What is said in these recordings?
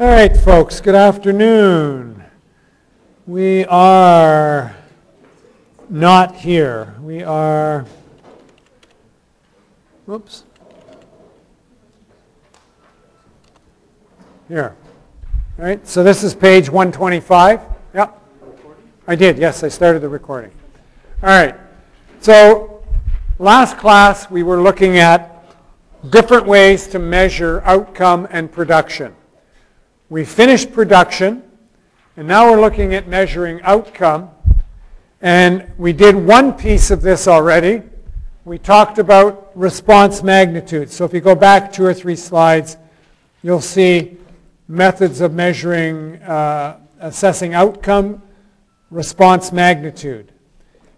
All right, folks, good afternoon. We are not here. We are, whoops, here. All right, so this is page 125. Yeah, I did, yes, I started the recording. All right, so last class we were looking at different ways to measure outcome and production. We finished production, and now we're looking at measuring outcome. And we did one piece of this already. We talked about response magnitude. So if you go back two or three slides, you'll see methods of measuring, uh, assessing outcome, response magnitude.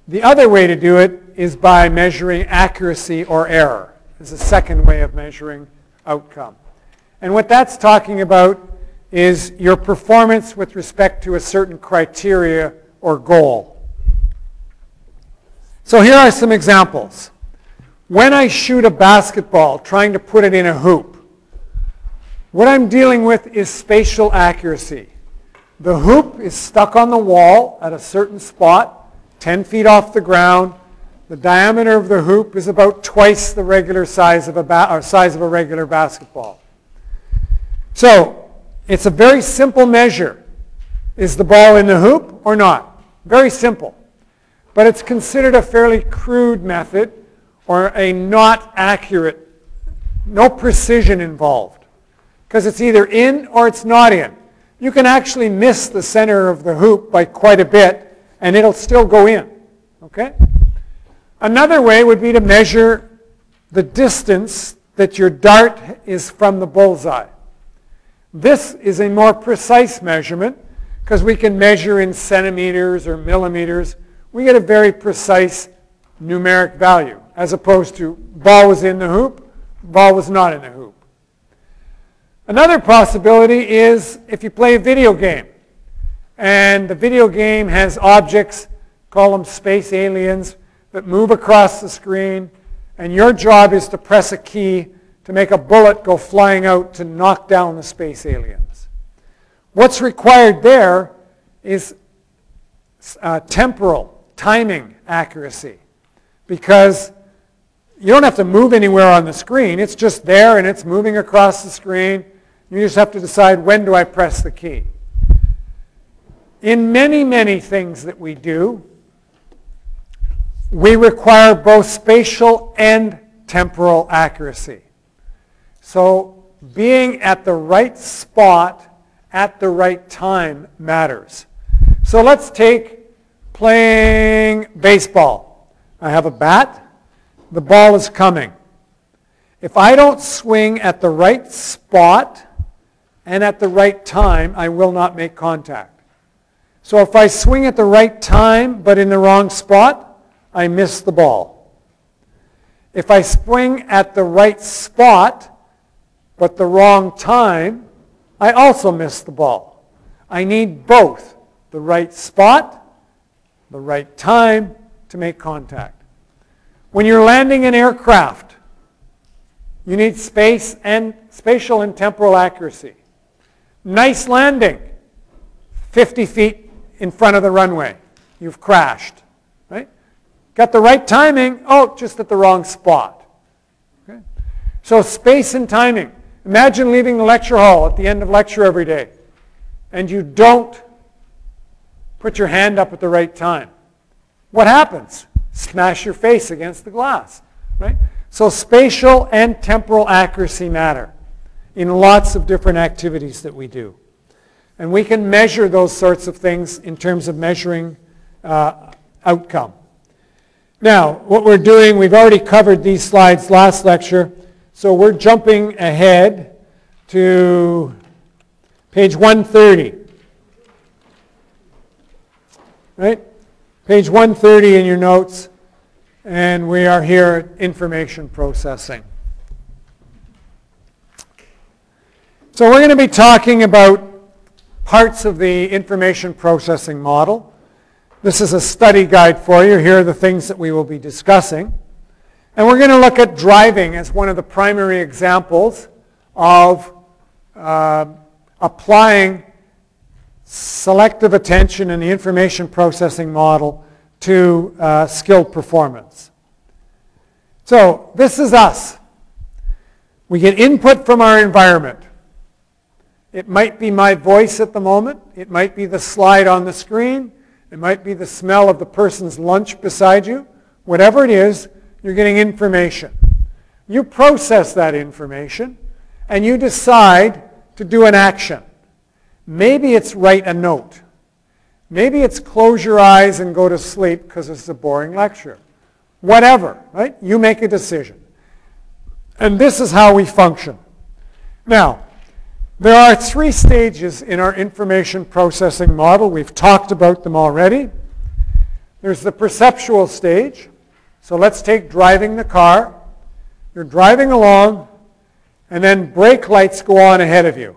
The other way to do it is by measuring accuracy or error. Is a second way of measuring outcome. And what that's talking about is your performance with respect to a certain criteria or goal. So here are some examples. When I shoot a basketball trying to put it in a hoop, what I'm dealing with is spatial accuracy. The hoop is stuck on the wall at a certain spot, 10 feet off the ground. The diameter of the hoop is about twice the regular size of a, ba- uh, size of a regular basketball. So it's a very simple measure. Is the ball in the hoop or not? Very simple. But it's considered a fairly crude method or a not accurate, no precision involved. Because it's either in or it's not in. You can actually miss the center of the hoop by quite a bit and it'll still go in. Okay? Another way would be to measure the distance that your dart is from the bullseye. This is a more precise measurement because we can measure in centimeters or millimeters. We get a very precise numeric value as opposed to ball was in the hoop, ball was not in the hoop. Another possibility is if you play a video game and the video game has objects, call them space aliens, that move across the screen and your job is to press a key to make a bullet go flying out to knock down the space aliens. What's required there is uh, temporal, timing accuracy. Because you don't have to move anywhere on the screen. It's just there and it's moving across the screen. You just have to decide when do I press the key. In many, many things that we do, we require both spatial and temporal accuracy. So being at the right spot at the right time matters. So let's take playing baseball. I have a bat. The ball is coming. If I don't swing at the right spot and at the right time, I will not make contact. So if I swing at the right time but in the wrong spot, I miss the ball. If I swing at the right spot but the wrong time, I also miss the ball. I need both the right spot, the right time to make contact. When you're landing an aircraft, you need space and spatial and temporal accuracy. Nice landing, 50 feet in front of the runway. You've crashed, right? Got the right timing, oh, just at the wrong spot. Okay? So space and timing. Imagine leaving the lecture hall at the end of lecture every day and you don't put your hand up at the right time. What happens? Smash your face against the glass, right? So spatial and temporal accuracy matter in lots of different activities that we do. And we can measure those sorts of things in terms of measuring uh, outcome. Now, what we're doing, we've already covered these slides last lecture. So we're jumping ahead to page 130. Right? Page 130 in your notes. And we are here at information processing. So we're going to be talking about parts of the information processing model. This is a study guide for you. Here are the things that we will be discussing. And we're going to look at driving as one of the primary examples of, uh, applying selective attention and the information processing model to uh, skilled performance. So this is us. We get input from our environment. It might be my voice at the moment. It might be the slide on the screen. It might be the smell of the person's lunch beside you. Whatever it is, you're getting information. You process that information and you decide to do an action. Maybe it's write a note. Maybe it's close your eyes and go to sleep because it's a boring lecture. Whatever, right? You make a decision. And this is how we function. Now, there are three stages in our information processing model. We've talked about them already. There's the perceptual stage. So let's take driving the car. You're driving along, and then brake lights go on ahead of you.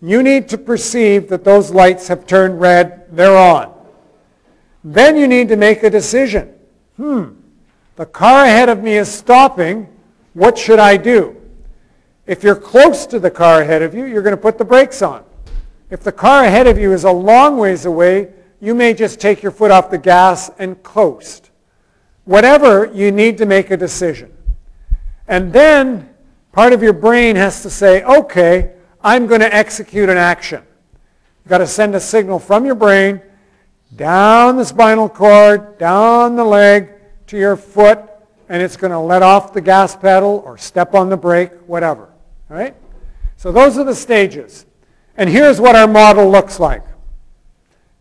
You need to perceive that those lights have turned red, they're on. Then you need to make a decision. Hmm, the car ahead of me is stopping. What should I do? If you're close to the car ahead of you, you're going to put the brakes on. If the car ahead of you is a long ways away, you may just take your foot off the gas and coast. Whatever, you need to make a decision. And then part of your brain has to say, okay, I'm going to execute an action. You've got to send a signal from your brain down the spinal cord, down the leg, to your foot, and it's going to let off the gas pedal or step on the brake, whatever. All right? So those are the stages. And here's what our model looks like.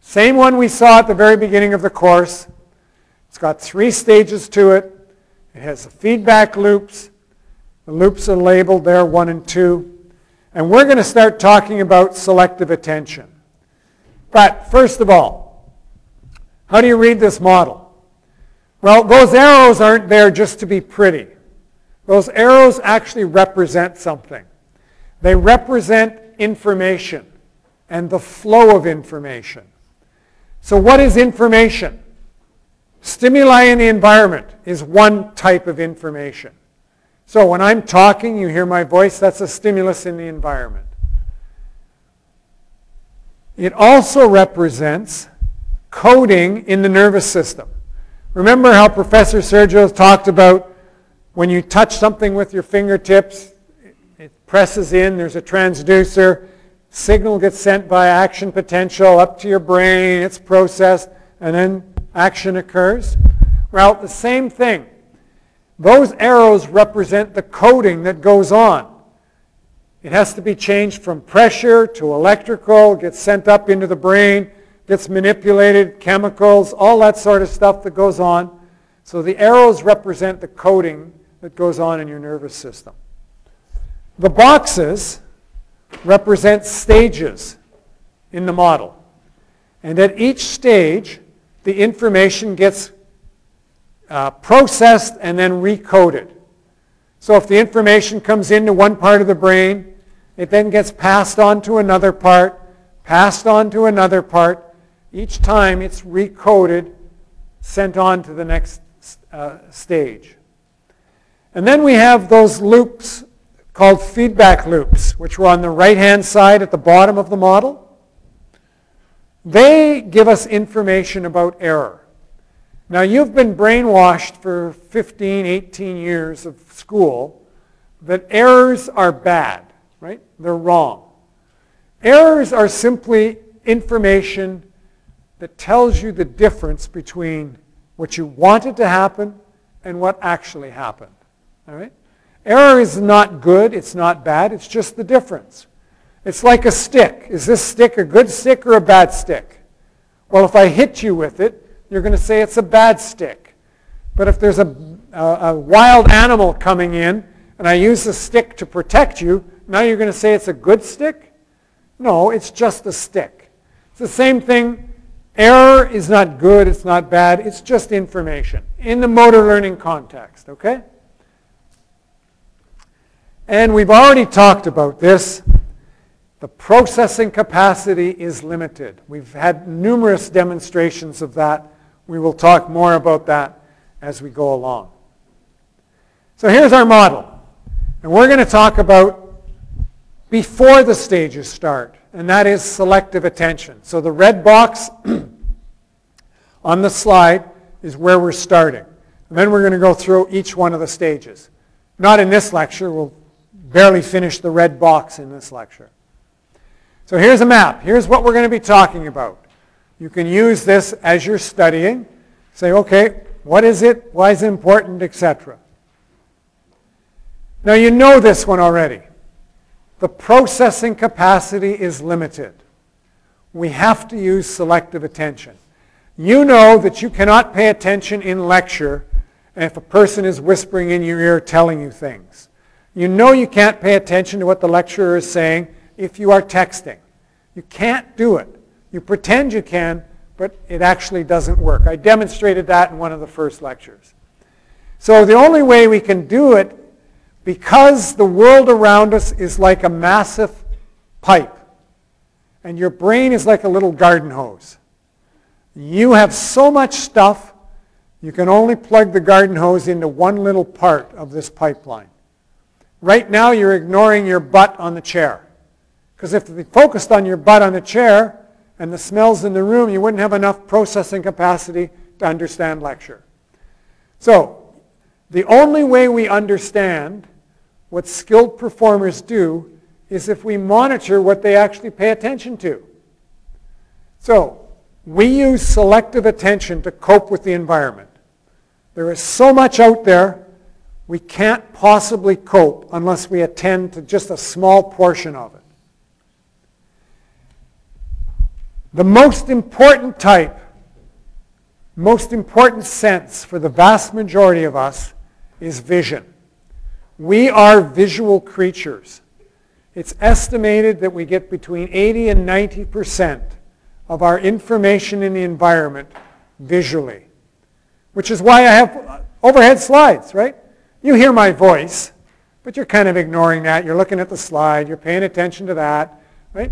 Same one we saw at the very beginning of the course. It's got three stages to it. It has feedback loops. The loops are labeled there, one and two. And we're going to start talking about selective attention. But first of all, how do you read this model? Well, those arrows aren't there just to be pretty. Those arrows actually represent something. They represent information and the flow of information. So what is information? Stimuli in the environment is one type of information. So when I'm talking, you hear my voice, that's a stimulus in the environment. It also represents coding in the nervous system. Remember how Professor Sergio talked about when you touch something with your fingertips, it presses in, there's a transducer, signal gets sent by action potential up to your brain, it's processed, and then action occurs. Well, the same thing. Those arrows represent the coding that goes on. It has to be changed from pressure to electrical, gets sent up into the brain, gets manipulated, chemicals, all that sort of stuff that goes on. So the arrows represent the coding that goes on in your nervous system. The boxes represent stages in the model. And at each stage, the information gets uh, processed and then recoded. So if the information comes into one part of the brain, it then gets passed on to another part, passed on to another part. Each time it's recoded, sent on to the next uh, stage. And then we have those loops called feedback loops, which were on the right-hand side at the bottom of the model. They give us information about error. Now, you've been brainwashed for 15, 18 years of school that errors are bad, right? They're wrong. Errors are simply information that tells you the difference between what you wanted to happen and what actually happened. All right? Error is not good. It's not bad. It's just the difference. It's like a stick. Is this stick a good stick or a bad stick? Well, if I hit you with it, you're going to say it's a bad stick. But if there's a, a, a wild animal coming in and I use the stick to protect you, now you're going to say it's a good stick? No, it's just a stick. It's the same thing. Error is not good. It's not bad. It's just information in the motor learning context, okay? And we've already talked about this. The processing capacity is limited. We've had numerous demonstrations of that. We will talk more about that as we go along. So here's our model. And we're going to talk about before the stages start, and that is selective attention. So the red box on the slide is where we're starting. And then we're going to go through each one of the stages. Not in this lecture. We'll barely finish the red box in this lecture. So here's a map. Here's what we're going to be talking about. You can use this as you're studying. Say, okay, what is it? Why is it important, etc. Now you know this one already. The processing capacity is limited. We have to use selective attention. You know that you cannot pay attention in lecture if a person is whispering in your ear telling you things. You know you can't pay attention to what the lecturer is saying if you are texting. You can't do it. You pretend you can, but it actually doesn't work. I demonstrated that in one of the first lectures. So the only way we can do it, because the world around us is like a massive pipe, and your brain is like a little garden hose. You have so much stuff, you can only plug the garden hose into one little part of this pipeline. Right now, you're ignoring your butt on the chair. Because if you focused on your butt on the chair and the smells in the room, you wouldn't have enough processing capacity to understand lecture. So, the only way we understand what skilled performers do is if we monitor what they actually pay attention to. So, we use selective attention to cope with the environment. There is so much out there, we can't possibly cope unless we attend to just a small portion of it. The most important type, most important sense for the vast majority of us is vision. We are visual creatures. It's estimated that we get between 80 and 90 percent of our information in the environment visually, which is why I have overhead slides, right? You hear my voice, but you're kind of ignoring that. You're looking at the slide. You're paying attention to that, right?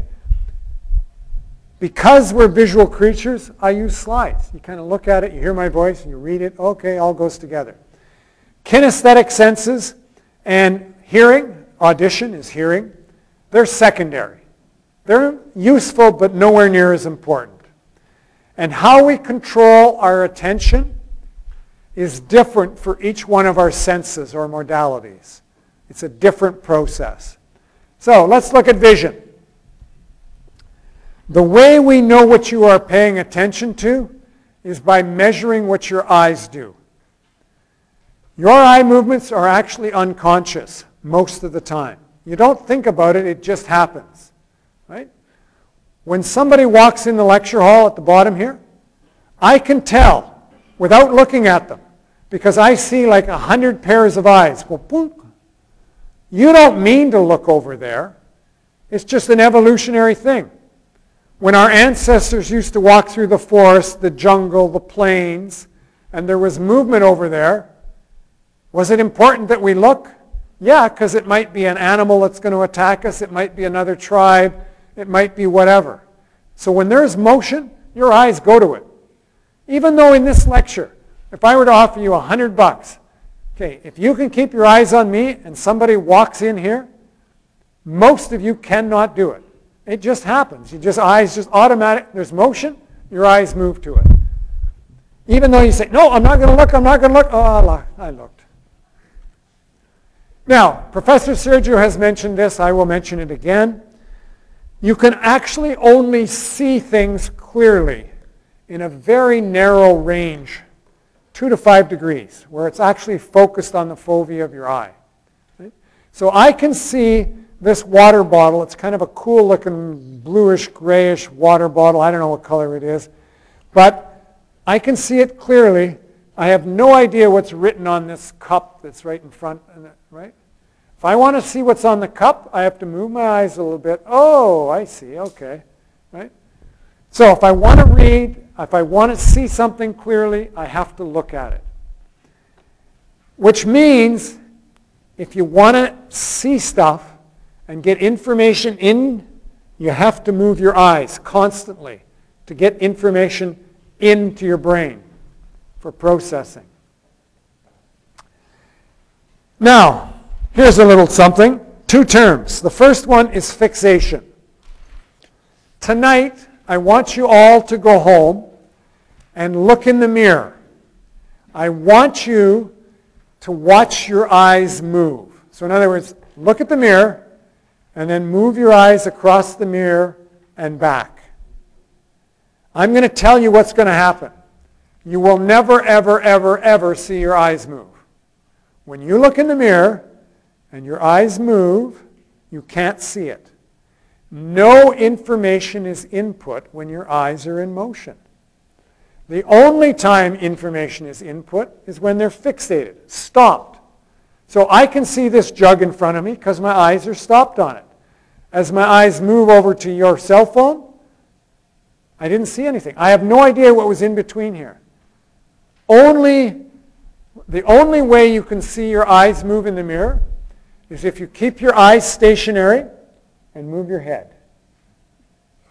Because we're visual creatures, I use slides. You kind of look at it, you hear my voice, and you read it. Okay, all goes together. Kinesthetic senses and hearing, audition is hearing, they're secondary. They're useful, but nowhere near as important. And how we control our attention is different for each one of our senses or modalities. It's a different process. So let's look at vision. The way we know what you are paying attention to is by measuring what your eyes do. Your eye movements are actually unconscious most of the time. You don't think about it, it just happens. Right? When somebody walks in the lecture hall at the bottom here, I can tell without looking at them because I see like a hundred pairs of eyes. You don't mean to look over there. It's just an evolutionary thing. When our ancestors used to walk through the forest, the jungle, the plains, and there was movement over there, was it important that we look? Yeah, because it might be an animal that's going to attack us. It might be another tribe. It might be whatever. So when there's motion, your eyes go to it. Even though in this lecture, if I were to offer you a hundred bucks, okay, if you can keep your eyes on me and somebody walks in here, most of you cannot do it. It just happens. You just eyes just automatic. There's motion. Your eyes move to it. Even though you say, no, I'm not going to look. I'm not going to look. Oh, I looked. Now, Professor Sergio has mentioned this. I will mention it again. You can actually only see things clearly in a very narrow range, 2 to 5 degrees, where it's actually focused on the fovea of your eye. So I can see this water bottle. It's kind of a cool looking bluish grayish water bottle. I don't know what color it is. But I can see it clearly. I have no idea what's written on this cup that's right in front, right? If I want to see what's on the cup, I have to move my eyes a little bit. Oh, I see. Okay. Right? So if I want to read, if I want to see something clearly, I have to look at it. Which means if you want to see stuff, and get information in, you have to move your eyes constantly to get information into your brain for processing. Now, here's a little something. two terms. The first one is fixation. Tonight, I want you all to go home and look in the mirror. I want you to watch your eyes move. So in other words, look at the mirror and then move your eyes across the mirror and back. I'm going to tell you what's going to happen. You will never, ever, ever, ever see your eyes move. When you look in the mirror and your eyes move, you can't see it. No information is input when your eyes are in motion. The only time information is input is when they're fixated, stopped. So I can see this jug in front of me because my eyes are stopped on it. As my eyes move over to your cell phone, I didn't see anything. I have no idea what was in between here. Only, the only way you can see your eyes move in the mirror is if you keep your eyes stationary and move your head.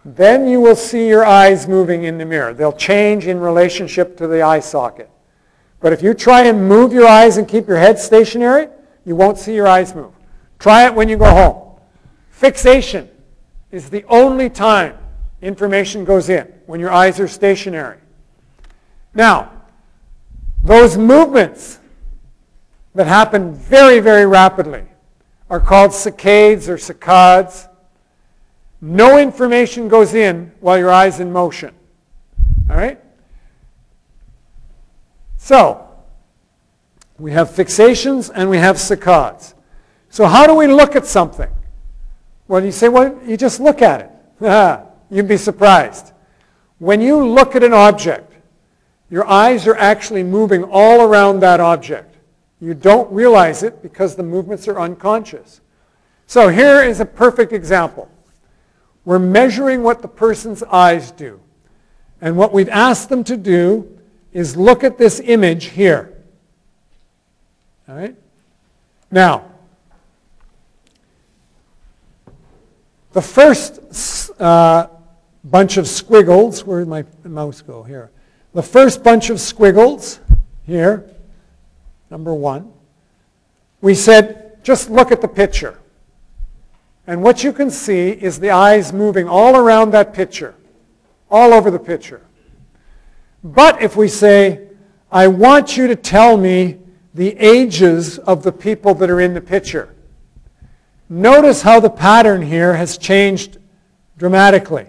Then you will see your eyes moving in the mirror. They'll change in relationship to the eye socket. But if you try and move your eyes and keep your head stationary, you won't see your eyes move. Try it when you go home. Fixation is the only time information goes in, when your eyes are stationary. Now, those movements that happen very, very rapidly are called saccades or saccades. No information goes in while your eye's in motion. All right? So, we have fixations and we have saccades. So how do we look at something? Well, you say, well, you just look at it. You'd be surprised. When you look at an object, your eyes are actually moving all around that object. You don't realize it because the movements are unconscious. So here is a perfect example. We're measuring what the person's eyes do. And what we've asked them to do is look at this image here. All right? Now, the first uh, bunch of squiggles, where did my mouse go? Here. The first bunch of squiggles, here, number one, we said, just look at the picture. And what you can see is the eyes moving all around that picture, all over the picture. But if we say, I want you to tell me the ages of the people that are in the picture, notice how the pattern here has changed dramatically.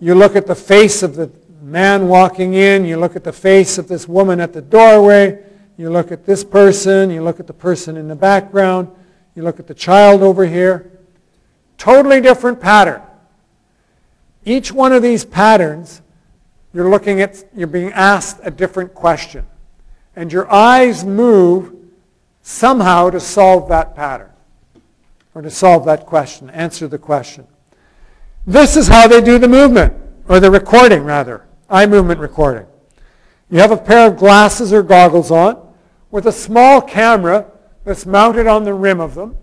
You look at the face of the man walking in, you look at the face of this woman at the doorway, you look at this person, you look at the person in the background, you look at the child over here. Totally different pattern. Each one of these patterns, you're looking at, you're being asked a different question. And your eyes move somehow to solve that pattern or to solve that question, answer the question. This is how they do the movement, or the recording rather, eye movement recording. You have a pair of glasses or goggles on with a small camera that's mounted on the rim of them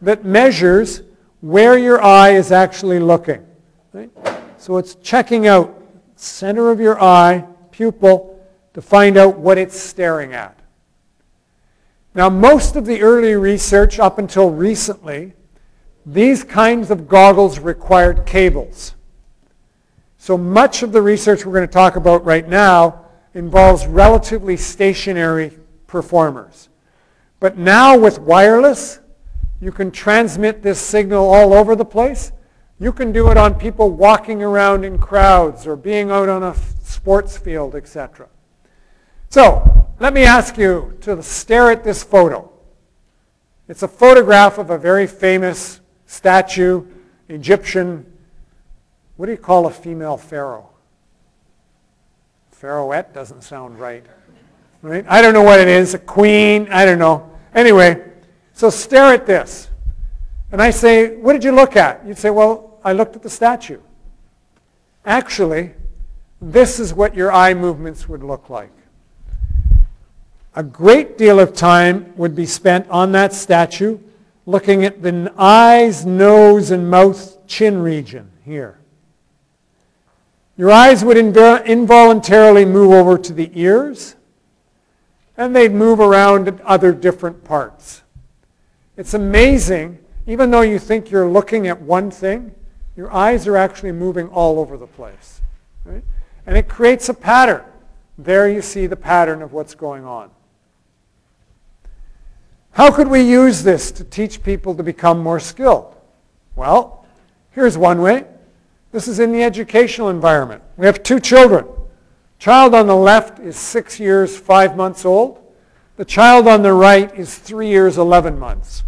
that measures where your eye is actually looking. Right? So it's checking out center of your eye, pupil, to find out what it's staring at. Now, most of the early research up until recently, these kinds of goggles required cables. So much of the research we're going to talk about right now involves relatively stationary performers. But now with wireless, you can transmit this signal all over the place. You can do it on people walking around in crowds or being out on a sports field, etc. So let me ask you to stare at this photo. It's a photograph of a very famous statue, Egyptian, what do you call a female pharaoh? Pharaohette doesn't sound right. Right? I don't know what it is, a queen, I don't know. Anyway, so stare at this. And I say, what did you look at? You'd say, well, I looked at the statue. Actually, this is what your eye movements would look like. A great deal of time would be spent on that statue looking at the eyes, nose, and mouth, chin region here. Your eyes would involuntarily move over to the ears and they'd move around at other different parts. It's amazing, even though you think you're looking at one thing, your eyes are actually moving all over the place. Right? And it creates a pattern. There you see the pattern of what's going on. How could we use this to teach people to become more skilled? Well, here's one way. This is in the educational environment. We have two children. Child on the left is six years, five months old. The child on the right is three years, 11 months.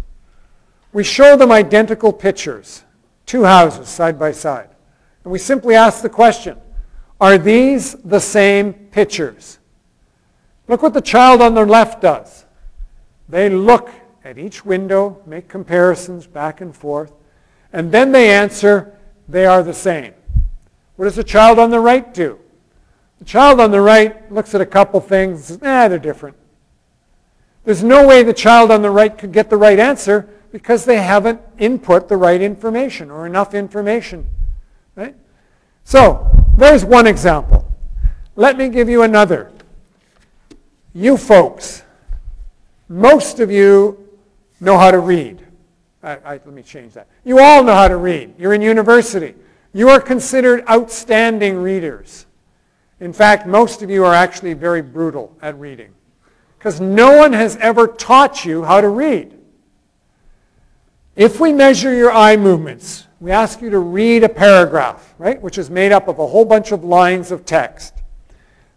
We show them identical pictures, two houses side by side. And we simply ask the question, are these the same pictures? Look what the child on the left does. They look at each window, make comparisons back and forth, and then they answer, they are the same. What does the child on the right do? The child on the right looks at a couple things says, eh, they're different. There's no way the child on the right could get the right answer because they haven't input the right information or enough information. Right? So, there's one example. Let me give you another. You folks, most of you know how to read. I, I, let me change that. You all know how to read. You're in university. You are considered outstanding readers. In fact, most of you are actually very brutal at reading because no one has ever taught you how to read. If we measure your eye movements, we ask you to read a paragraph, right, which is made up of a whole bunch of lines of text.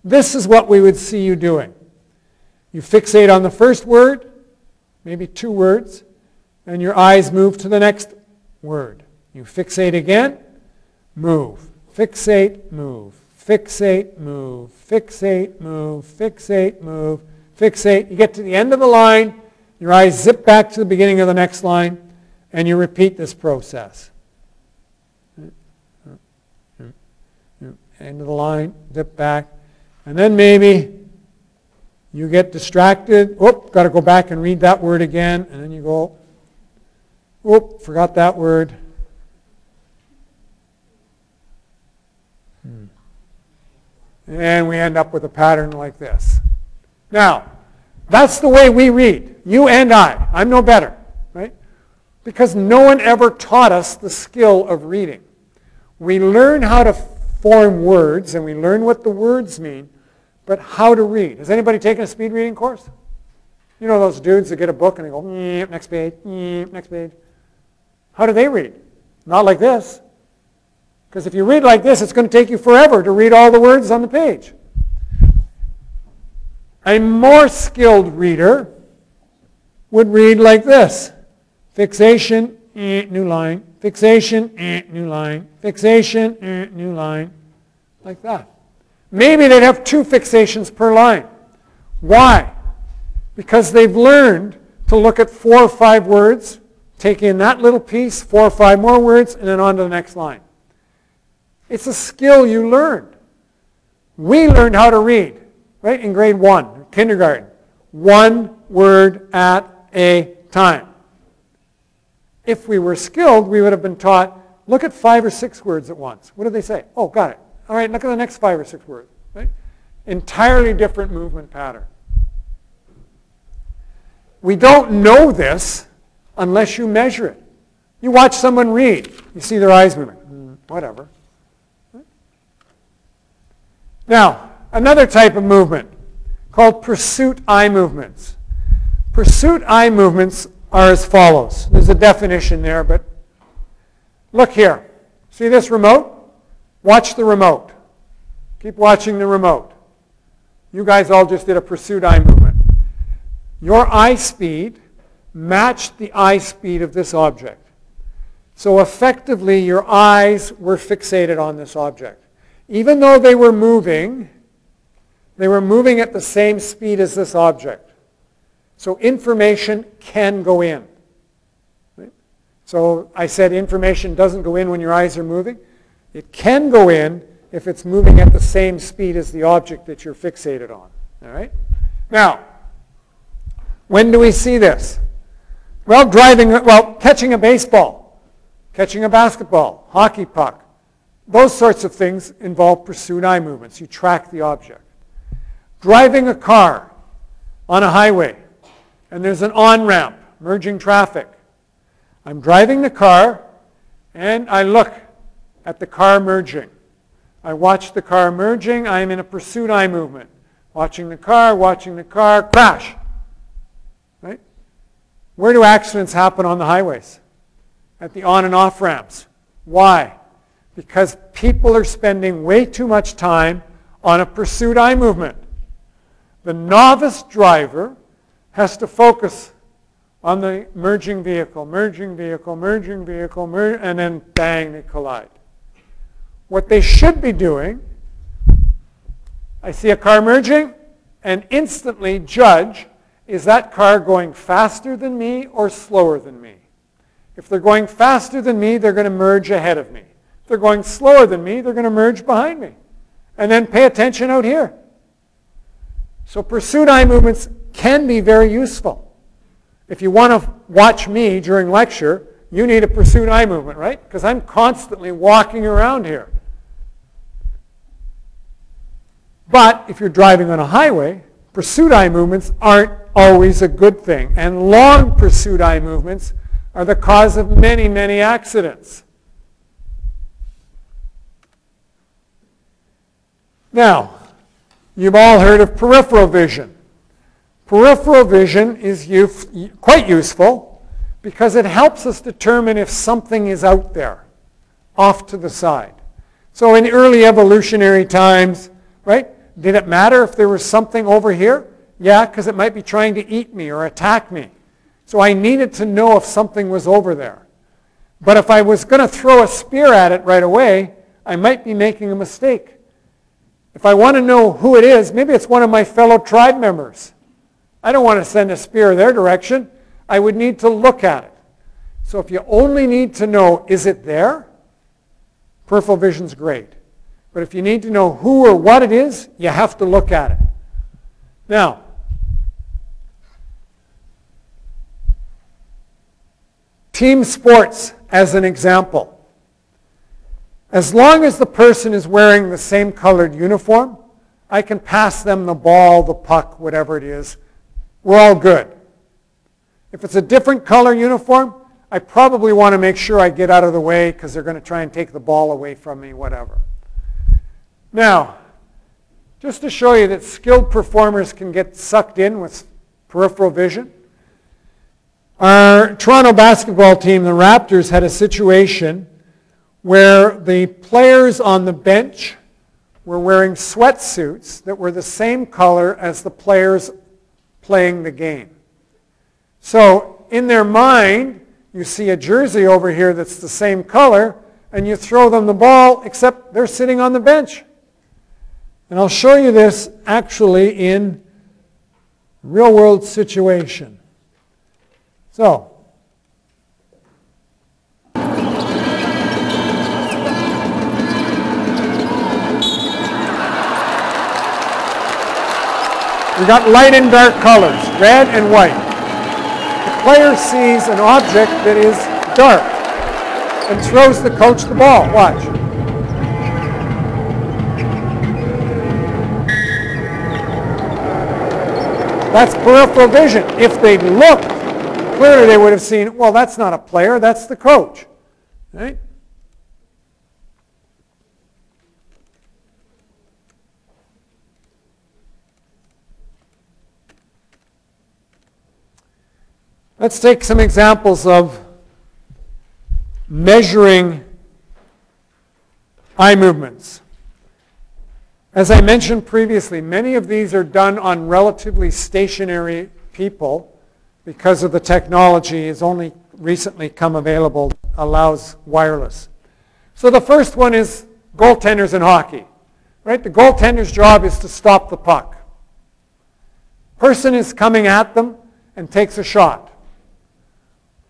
This is what we would see you doing. You fixate on the first word, maybe two words, and your eyes move to the next word. You fixate again, move. Fixate, move. Fixate, move. Fixate, move. Fixate, move. Fixate. You get to the end of the line, your eyes zip back to the beginning of the next line, and you repeat this process. End of the line, zip back, and then maybe you get distracted. Whoop, got to go back and read that word again, and then you go, whoop, forgot that word. Hmm. And we end up with a pattern like this. Now, that's the way we read, you and I. I'm no better, right? Because no one ever taught us the skill of reading. We learn how to form words, and we learn what the words mean, but how to read. Has anybody taken a speed reading course? You know those dudes that get a book and they go, next page, next page. How do they read? Not like this. Because if you read like this, it's going to take you forever to read all the words on the page. A more skilled reader would read like this. Fixation, eh, new line. Fixation, eh, new line. Fixation, eh, new line. Like that. Maybe they'd have two fixations per line. Why? Because they've learned to look at four or five words, take in that little piece, four or five more words, and then on to the next line. It's a skill you learned. We learned how to read, right, in grade one, kindergarten. One word at a time. If we were skilled, we would have been taught, look at five or six words at once. What do they say? Oh, got it. All right, look at the next five or six words. Right? Entirely different movement pattern. We don't know this unless you measure it. You watch someone read. You see their eyes moving. Mm, whatever. Now, another type of movement called pursuit eye movements. Pursuit eye movements are as follows. There's a definition there, but look here. See this remote? Watch the remote. Keep watching the remote. You guys all just did a pursuit eye movement. Your eye speed matched the eye speed of this object. So effectively, your eyes were fixated on this object. Even though they were moving, they were moving at the same speed as this object. So information can go in. So I said information doesn't go in when your eyes are moving. It can go in if it's moving at the same speed as the object that you're fixated on. All right? Now, when do we see this? Well, driving, well, catching a baseball, catching a basketball, hockey puck, those sorts of things involve pursuit eye movements. You track the object. Driving a car on a highway, and there's an on-ramp merging traffic. I'm driving the car and I look at the car merging. I watch the car merging. I'm in a pursuit eye movement. Watching the car, watching the car, crash. Right? Where do accidents happen on the highways? At the on and off ramps. Why? Because people are spending way too much time on a pursuit eye movement. The novice driver has to focus on the merging vehicle, merging vehicle, merging vehicle, mer- and then bang, they collide. What they should be doing, I see a car merging and instantly judge, is that car going faster than me or slower than me? If they're going faster than me, they're going to merge ahead of me. If they're going slower than me, they're going to merge behind me. And then pay attention out here. So pursuit eye movements can be very useful. If you want to watch me during lecture, you need a pursuit eye movement, right? Because I'm constantly walking around here. But if you're driving on a highway, pursuit eye movements aren't always a good thing. And long pursuit eye movements are the cause of many, many accidents. Now, you've all heard of peripheral vision. Peripheral vision is quite useful because it helps us determine if something is out there, off to the side. So in early evolutionary times, right, did it matter if there was something over here? Yeah, because it might be trying to eat me or attack me. So I needed to know if something was over there. But if I was going to throw a spear at it right away, I might be making a mistake. If I want to know who it is, maybe it's one of my fellow tribe members. I don't want to send a spear their direction. I would need to look at it. So if you only need to know, is it there? Peripheral vision's great. But if you need to know who or what it is, you have to look at it. Now, team sports as an example. As long as the person is wearing the same colored uniform, I can pass them the ball, the puck, whatever it is, we're all good. If it's a different color uniform, I probably want to make sure I get out of the way because they're going to try and take the ball away from me, whatever. Now, just to show you that skilled performers can get sucked in with peripheral vision, our Toronto basketball team, the Raptors, had a situation where the players on the bench were wearing sweatsuits that were the same color as the players playing the game. So in their mind, you see a jersey over here that's the same color, and you throw them the ball, except they're sitting on the bench. And I'll show you this actually in real world situation. So, We got light and dark colors, red and white. The player sees an object that is dark and throws the coach the ball. Watch. That's peripheral vision. If they'd looked, clearly they would have seen, well, that's not a player, that's the coach. Right? Let's take some examples of measuring eye movements. As I mentioned previously, many of these are done on relatively stationary people because of the technology has only recently come available, allows wireless. So the first one is goaltenders in hockey. Right? The goaltender's job is to stop the puck. Person is coming at them and takes a shot.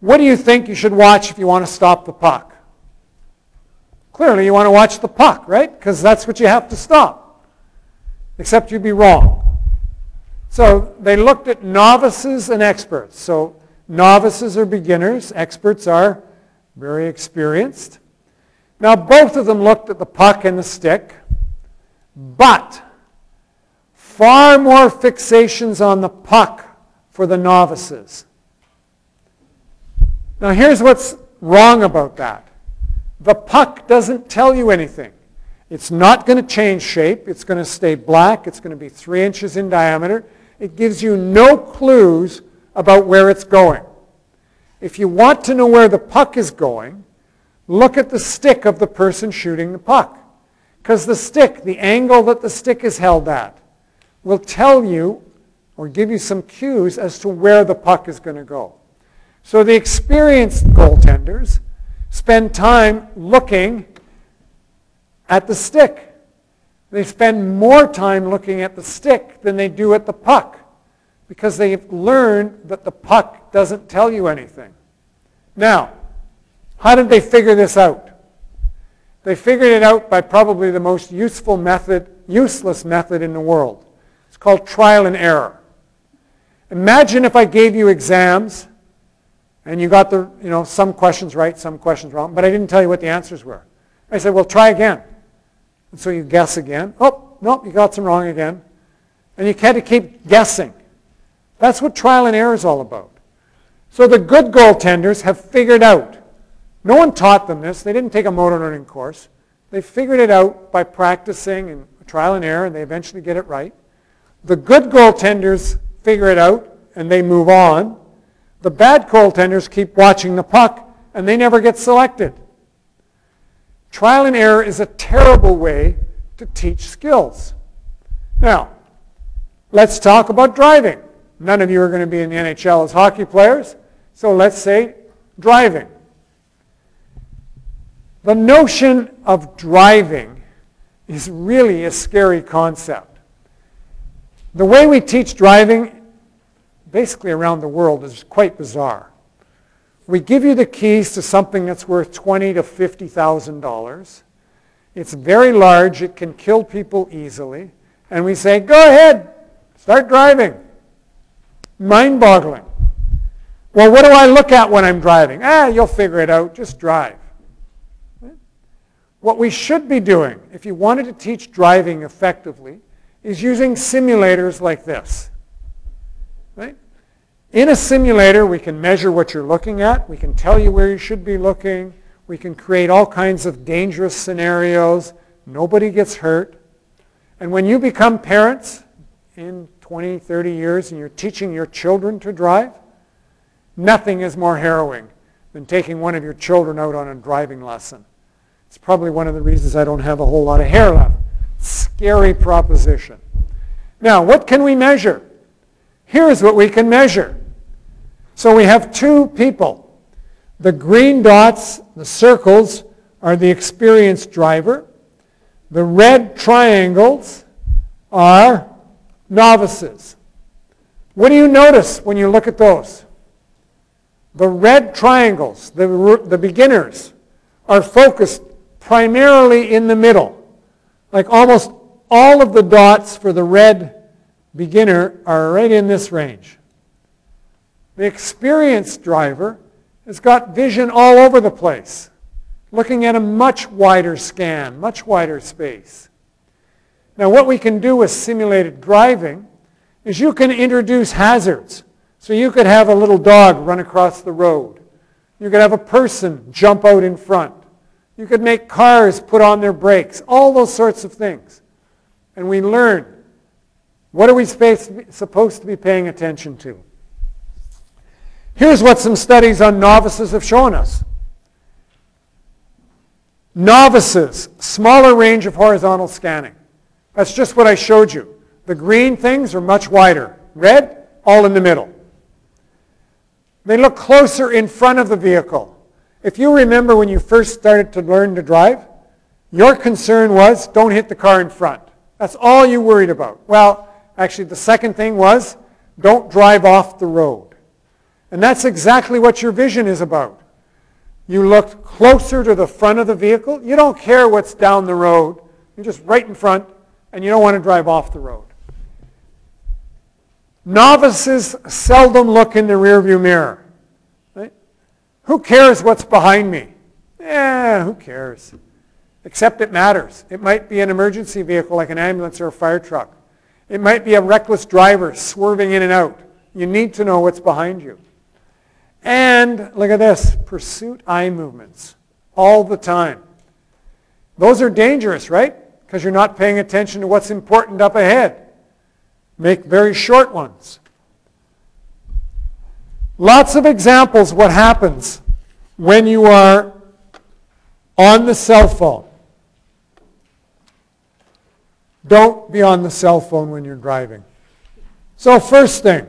What do you think you should watch if you want to stop the puck? Clearly, you want to watch the puck, right? Because that's what you have to stop. Except you'd be wrong. So they looked at novices and experts. So novices are beginners, experts are very experienced. Now, both of them looked at the puck and the stick, but far more fixations on the puck for the novices. Now here's what's wrong about that. The puck doesn't tell you anything. It's not going to change shape. It's going to stay black. It's going to be three inches in diameter. It gives you no clues about where it's going. If you want to know where the puck is going, look at the stick of the person shooting the puck. Because the stick, the angle that the stick is held at, will tell you or give you some cues as to where the puck is going to go. So the experienced goaltenders spend time looking at the stick. They spend more time looking at the stick than they do at the puck because they've learned that the puck doesn't tell you anything. Now, how did they figure this out? They figured it out by probably the most useful method, useless method in the world. It's called trial and error. Imagine if I gave you exams and you got the, you know, some questions right, some questions wrong, but I didn't tell you what the answers were. I said, well, try again. And so you guess again. Oh, nope, you got some wrong again. And you had to keep guessing. That's what trial and error is all about. So the good goaltenders have figured out. No one taught them this. They didn't take a motor learning course. They figured it out by practicing and trial and error, and they eventually get it right. The good goaltenders figure it out, and they move on. The bad goaltenders keep watching the puck, and they never get selected. Trial and error is a terrible way to teach skills. Now, let's talk about driving. None of you are going to be in the NHL as hockey players, so let's say driving. The notion of driving is really a scary concept. The way we teach driving, basically around the world, is quite bizarre. We give you the keys to something that's worth twenty to fifty thousand dollars. It's very large. It can kill people easily, and we say, "Go ahead, start driving." Mind-boggling. Well, what do I look at when I'm driving? Ah, you'll figure it out. Just drive. What we should be doing, if you wanted to teach driving effectively, is using simulators like this. In a simulator, we can measure what you're looking at. We can tell you where you should be looking. We can create all kinds of dangerous scenarios. Nobody gets hurt. And when you become parents in 20, 30 years and you're teaching your children to drive, nothing is more harrowing than taking one of your children out on a driving lesson. It's probably one of the reasons I don't have a whole lot of hair left. Scary proposition. Now, what can we measure? Here's what we can measure. So we have two people. The green dots, the circles, are the experienced driver. The red triangles are novices. What do you notice when you look at those? The red triangles, the, the beginners, are focused primarily in the middle. Like almost all of the dots for the red beginner are right in this range. The experienced driver has got vision all over the place, looking at a much wider scan, much wider space. Now what we can do with simulated driving is you can introduce hazards. So you could have a little dog run across the road. You could have a person jump out in front. You could make cars put on their brakes. All those sorts of things. And we learn what are we supposed to be paying attention to. Here's what some studies on novices have shown us. Novices, smaller range of horizontal scanning. That's just what I showed you. The green things are much wider. Red, all in the middle. They look closer in front of the vehicle. If you remember when you first started to learn to drive, your concern was don't hit the car in front. That's all you worried about. Well, actually the second thing was don't drive off the road. And that's exactly what your vision is about. You look closer to the front of the vehicle. You don't care what's down the road. You're just right in front and you don't want to drive off the road. Novices seldom look in the rearview mirror. Right? Who cares what's behind me? Yeah, who cares? Except it matters. It might be an emergency vehicle like an ambulance or a fire truck. It might be a reckless driver swerving in and out. You need to know what's behind you. And look at this, pursuit eye movements all the time. Those are dangerous, right? Because you're not paying attention to what's important up ahead. Make very short ones. Lots of examples what happens when you are on the cell phone. Don't be on the cell phone when you're driving. So first thing,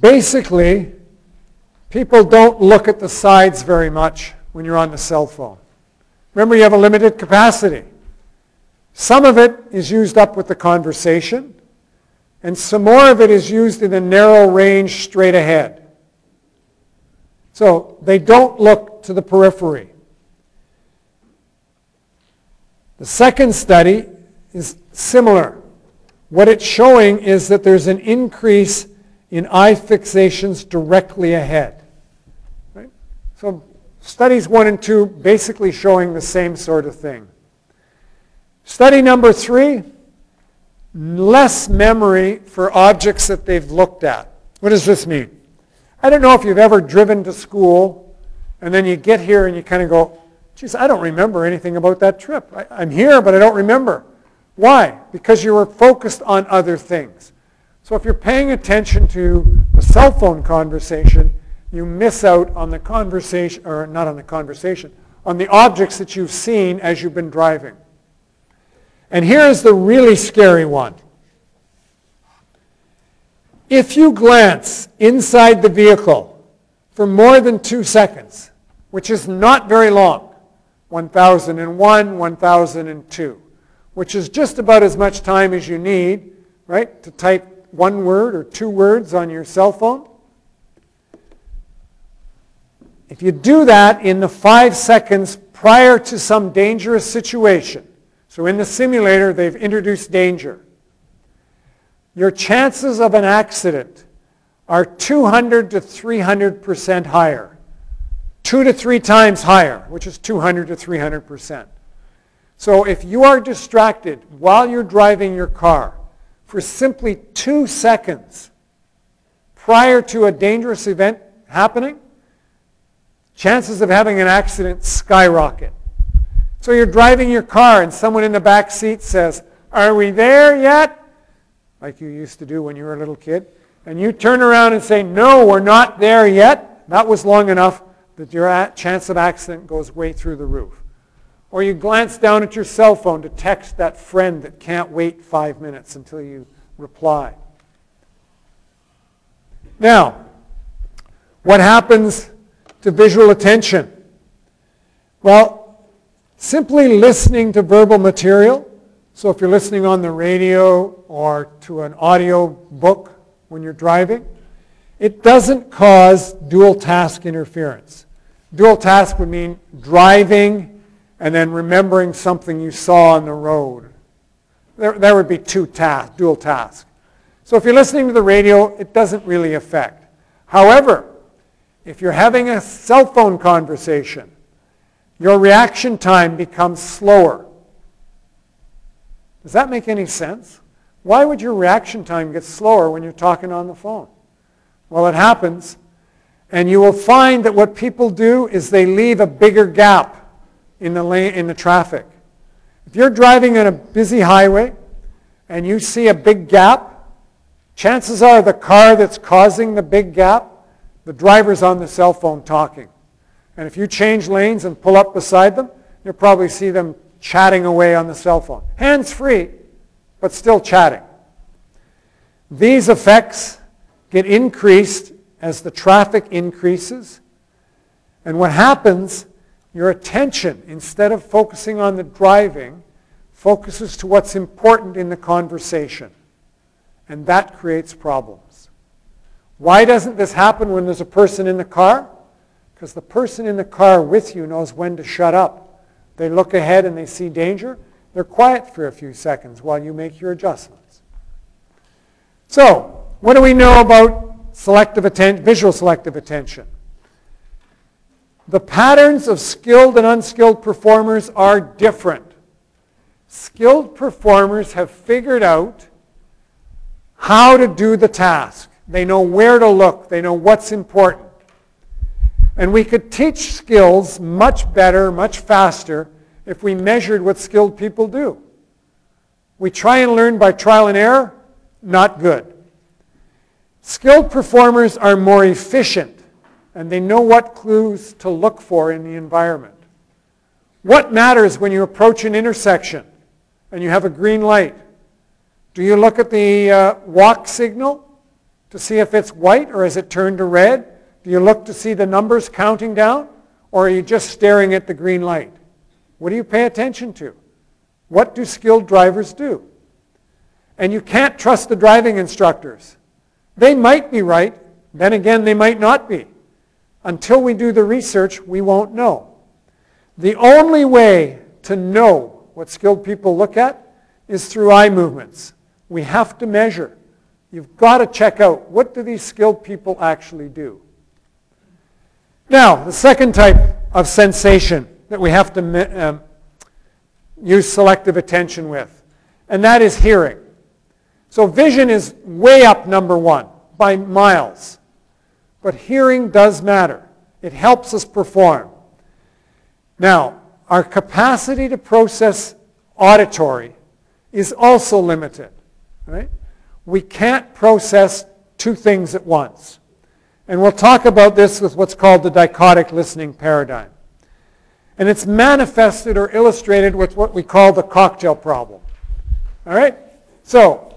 basically, people don't look at the sides very much when you're on the cell phone. Remember, you have a limited capacity. Some of it is used up with the conversation, and some more of it is used in a narrow range straight ahead. So they don't look to the periphery. The second study is similar. What it's showing is that there's an increase in eye fixations directly ahead. Right? So studies one and two basically showing the same sort of thing. Study number three, less memory for objects that they've looked at. What does this mean? I don't know if you've ever driven to school and then you get here and you kind of go, geez, I don't remember anything about that trip. I, am here, but I don't remember. Why? Because you were focused on other things. So if you're paying attention to the cell phone conversation, you miss out on the conversation, or not on the conversation, on the objects that you've seen as you've been driving. And here's the really scary one. If you glance inside the vehicle for more than two seconds, which is not very long, 1001, 1002, which is just about as much time as you need, right, to type one word or two words on your cell phone. If you do that in the five seconds prior to some dangerous situation, so in the simulator they've introduced danger, your chances of an accident are 200 to 300% higher. Two to three times higher, which is 200 to 300%. So if you are distracted while you're driving your car for simply two seconds prior to a dangerous event happening, chances of having an accident skyrocket. So you're driving your car and someone in the back seat says, are we there yet? Like you used to do when you were a little kid. And you turn around and say, no, we're not there yet. That was long enough that your chance of accident goes way through the roof. Or you glance down at your cell phone to text that friend that can't wait five minutes until you reply. Now, what happens to visual attention? Well, simply listening to verbal material, so if you're listening on the radio or to an audio book when you're driving, it doesn't cause dual task interference. Dual task would mean driving and then remembering something you saw on the road. There, there would be two tasks, dual tasks. So if you're listening to the radio, it doesn't really affect. However, if you're having a cell phone conversation, your reaction time becomes slower. Does that make any sense? Why would your reaction time get slower when you're talking on the phone? Well, it happens and you will find that what people do is they leave a bigger gap in the, lane, in the traffic. If you're driving on a busy highway and you see a big gap, chances are the car that's causing the big gap, the driver's on the cell phone talking. And if you change lanes and pull up beside them, you'll probably see them chatting away on the cell phone. Hands free, but still chatting. These effects get increased as the traffic increases. And what happens, your attention, instead of focusing on the driving, focuses to what's important in the conversation. And that creates problems. Why doesn't this happen when there's a person in the car? Because the person in the car with you knows when to shut up. They look ahead and they see danger. They're quiet for a few seconds while you make your adjustments. So, what do we know about selective attention, visual selective attention. The patterns of skilled and unskilled performers are different. Skilled performers have figured out how to do the task. They know where to look. They know what's important. And we could teach skills much better, much faster, if we measured what skilled people do. We try and learn by trial and error, not good. Skilled performers are more efficient, and they know what clues to look for in the environment. What matters when you approach an intersection and you have a green light? Do you look at the uh, walk signal to see if it's white or has it turned to red? Do you look to see the numbers counting down? Or are you just staring at the green light? What do you pay attention to? What do skilled drivers do? And you can't trust the driving instructors. They might be right. Then again, they might not be. Until we do the research, we won't know. The only way to know what skilled people look at is through eye movements. We have to measure. You've got to check out what do these skilled people actually do. Now, the second type of sensation that we have to um, use selective attention with, and that is hearing. So vision is way up number one by miles. But hearing does matter. It helps us perform. Now, our capacity to process auditory is also limited. Right? We can't process two things at once. And we'll talk about this with what's called the dichotic listening paradigm. And it's manifested or illustrated with what we call the cocktail problem. All right? So,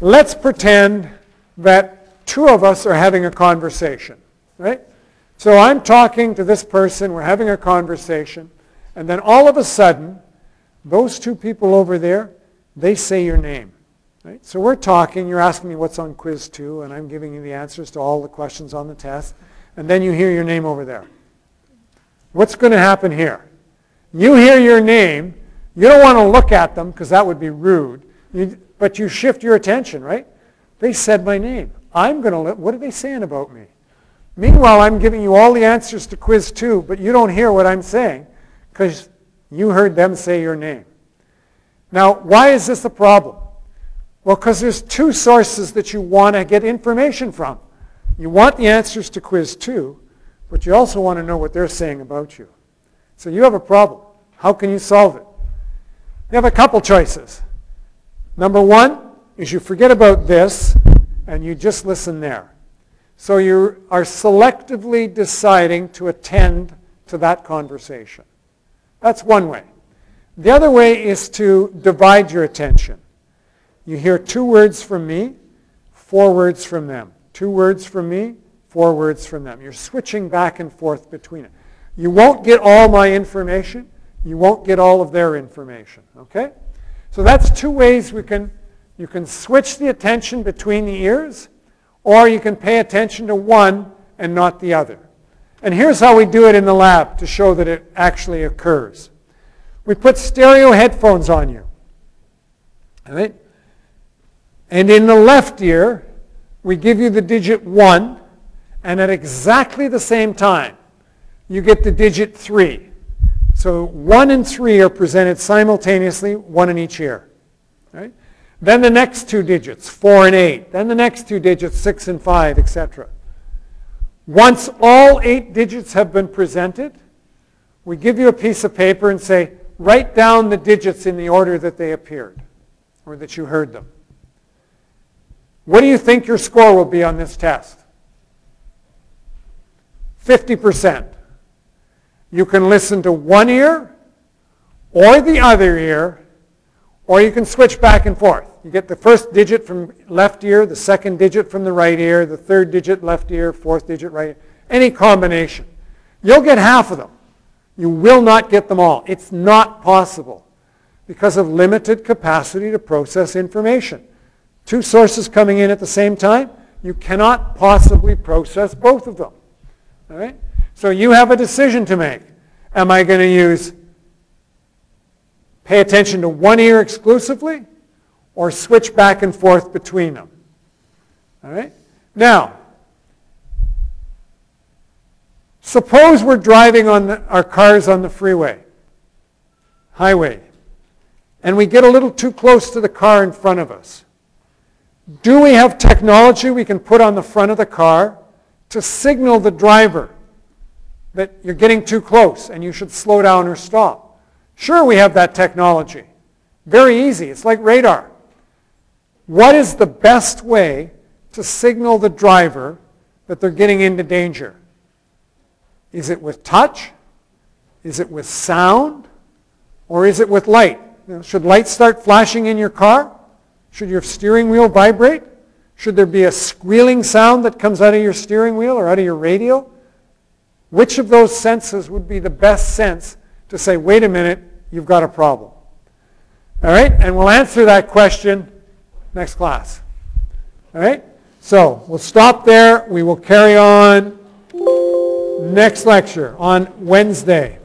let's pretend that two of us are having a conversation. Right? So I'm talking to this person, we're having a conversation, and then all of a sudden, those two people over there, they say your name. Right? So we're talking, you're asking me what's on quiz two, and I'm giving you the answers to all the questions on the test, and then you hear your name over there. What's going to happen here? You hear your name, you don't want to look at them because that would be rude, you, but you shift your attention, right? They said my name. I'm going to, what are they saying about me? Meanwhile, I'm giving you all the answers to quiz two, but you don't hear what I'm saying because you heard them say your name. Now, why is this a problem? Well, because there's two sources that you want to get information from. You want the answers to quiz two, but you also want to know what they're saying about you. So you have a problem. How can you solve it? You have a couple choices. Number one is you forget about this and you just listen there. So you are selectively deciding to attend to that conversation. That's one way. The other way is to divide your attention. You hear two words from me, four words from them. Two words from me, four words from them. You're switching back and forth between it. You won't get all my information. You won't get all of their information. Okay? So that's two ways we can, you can switch the attention between the ears, or you can pay attention to one and not the other. And here's how we do it in the lab to show that it actually occurs. We put stereo headphones on you. Right? And in the left ear, we give you the digit 1, and at exactly the same time, you get the digit 3. So 1 and 3 are presented simultaneously, one in each ear. Right? Then the next two digits, 4 and 8. Then the next two digits, 6 and 5, etc. Once all eight digits have been presented, we give you a piece of paper and say, write down the digits in the order that they appeared or that you heard them. What do you think your score will be on this test? 50%. You can listen to one ear or the other ear, or you can switch back and forth. You get the first digit from left ear, the second digit from the right ear, the third digit left ear, fourth digit right ear. Any combination. You'll get half of them. You will not get them all. It's not possible because of limited capacity to process information two sources coming in at the same time, you cannot possibly process both of them. All right? So you have a decision to make. Am I going to use pay attention to one ear exclusively or switch back and forth between them? All right? Now, suppose we're driving on the, our cars on the freeway, highway, and we get a little too close to the car in front of us. Do we have technology we can put on the front of the car to signal the driver that you're getting too close and you should slow down or stop? Sure, we have that technology. Very easy. It's like radar. What is the best way to signal the driver that they're getting into danger? Is it with touch? Is it with sound? Or is it with light? You know, should lights start flashing in your car? Should your steering wheel vibrate? Should there be a squealing sound that comes out of your steering wheel or out of your radio? Which of those senses would be the best sense to say, wait a minute, you've got a problem? All right, and we'll answer that question next class. All right, so we'll stop there. We will carry on next lecture on Wednesday.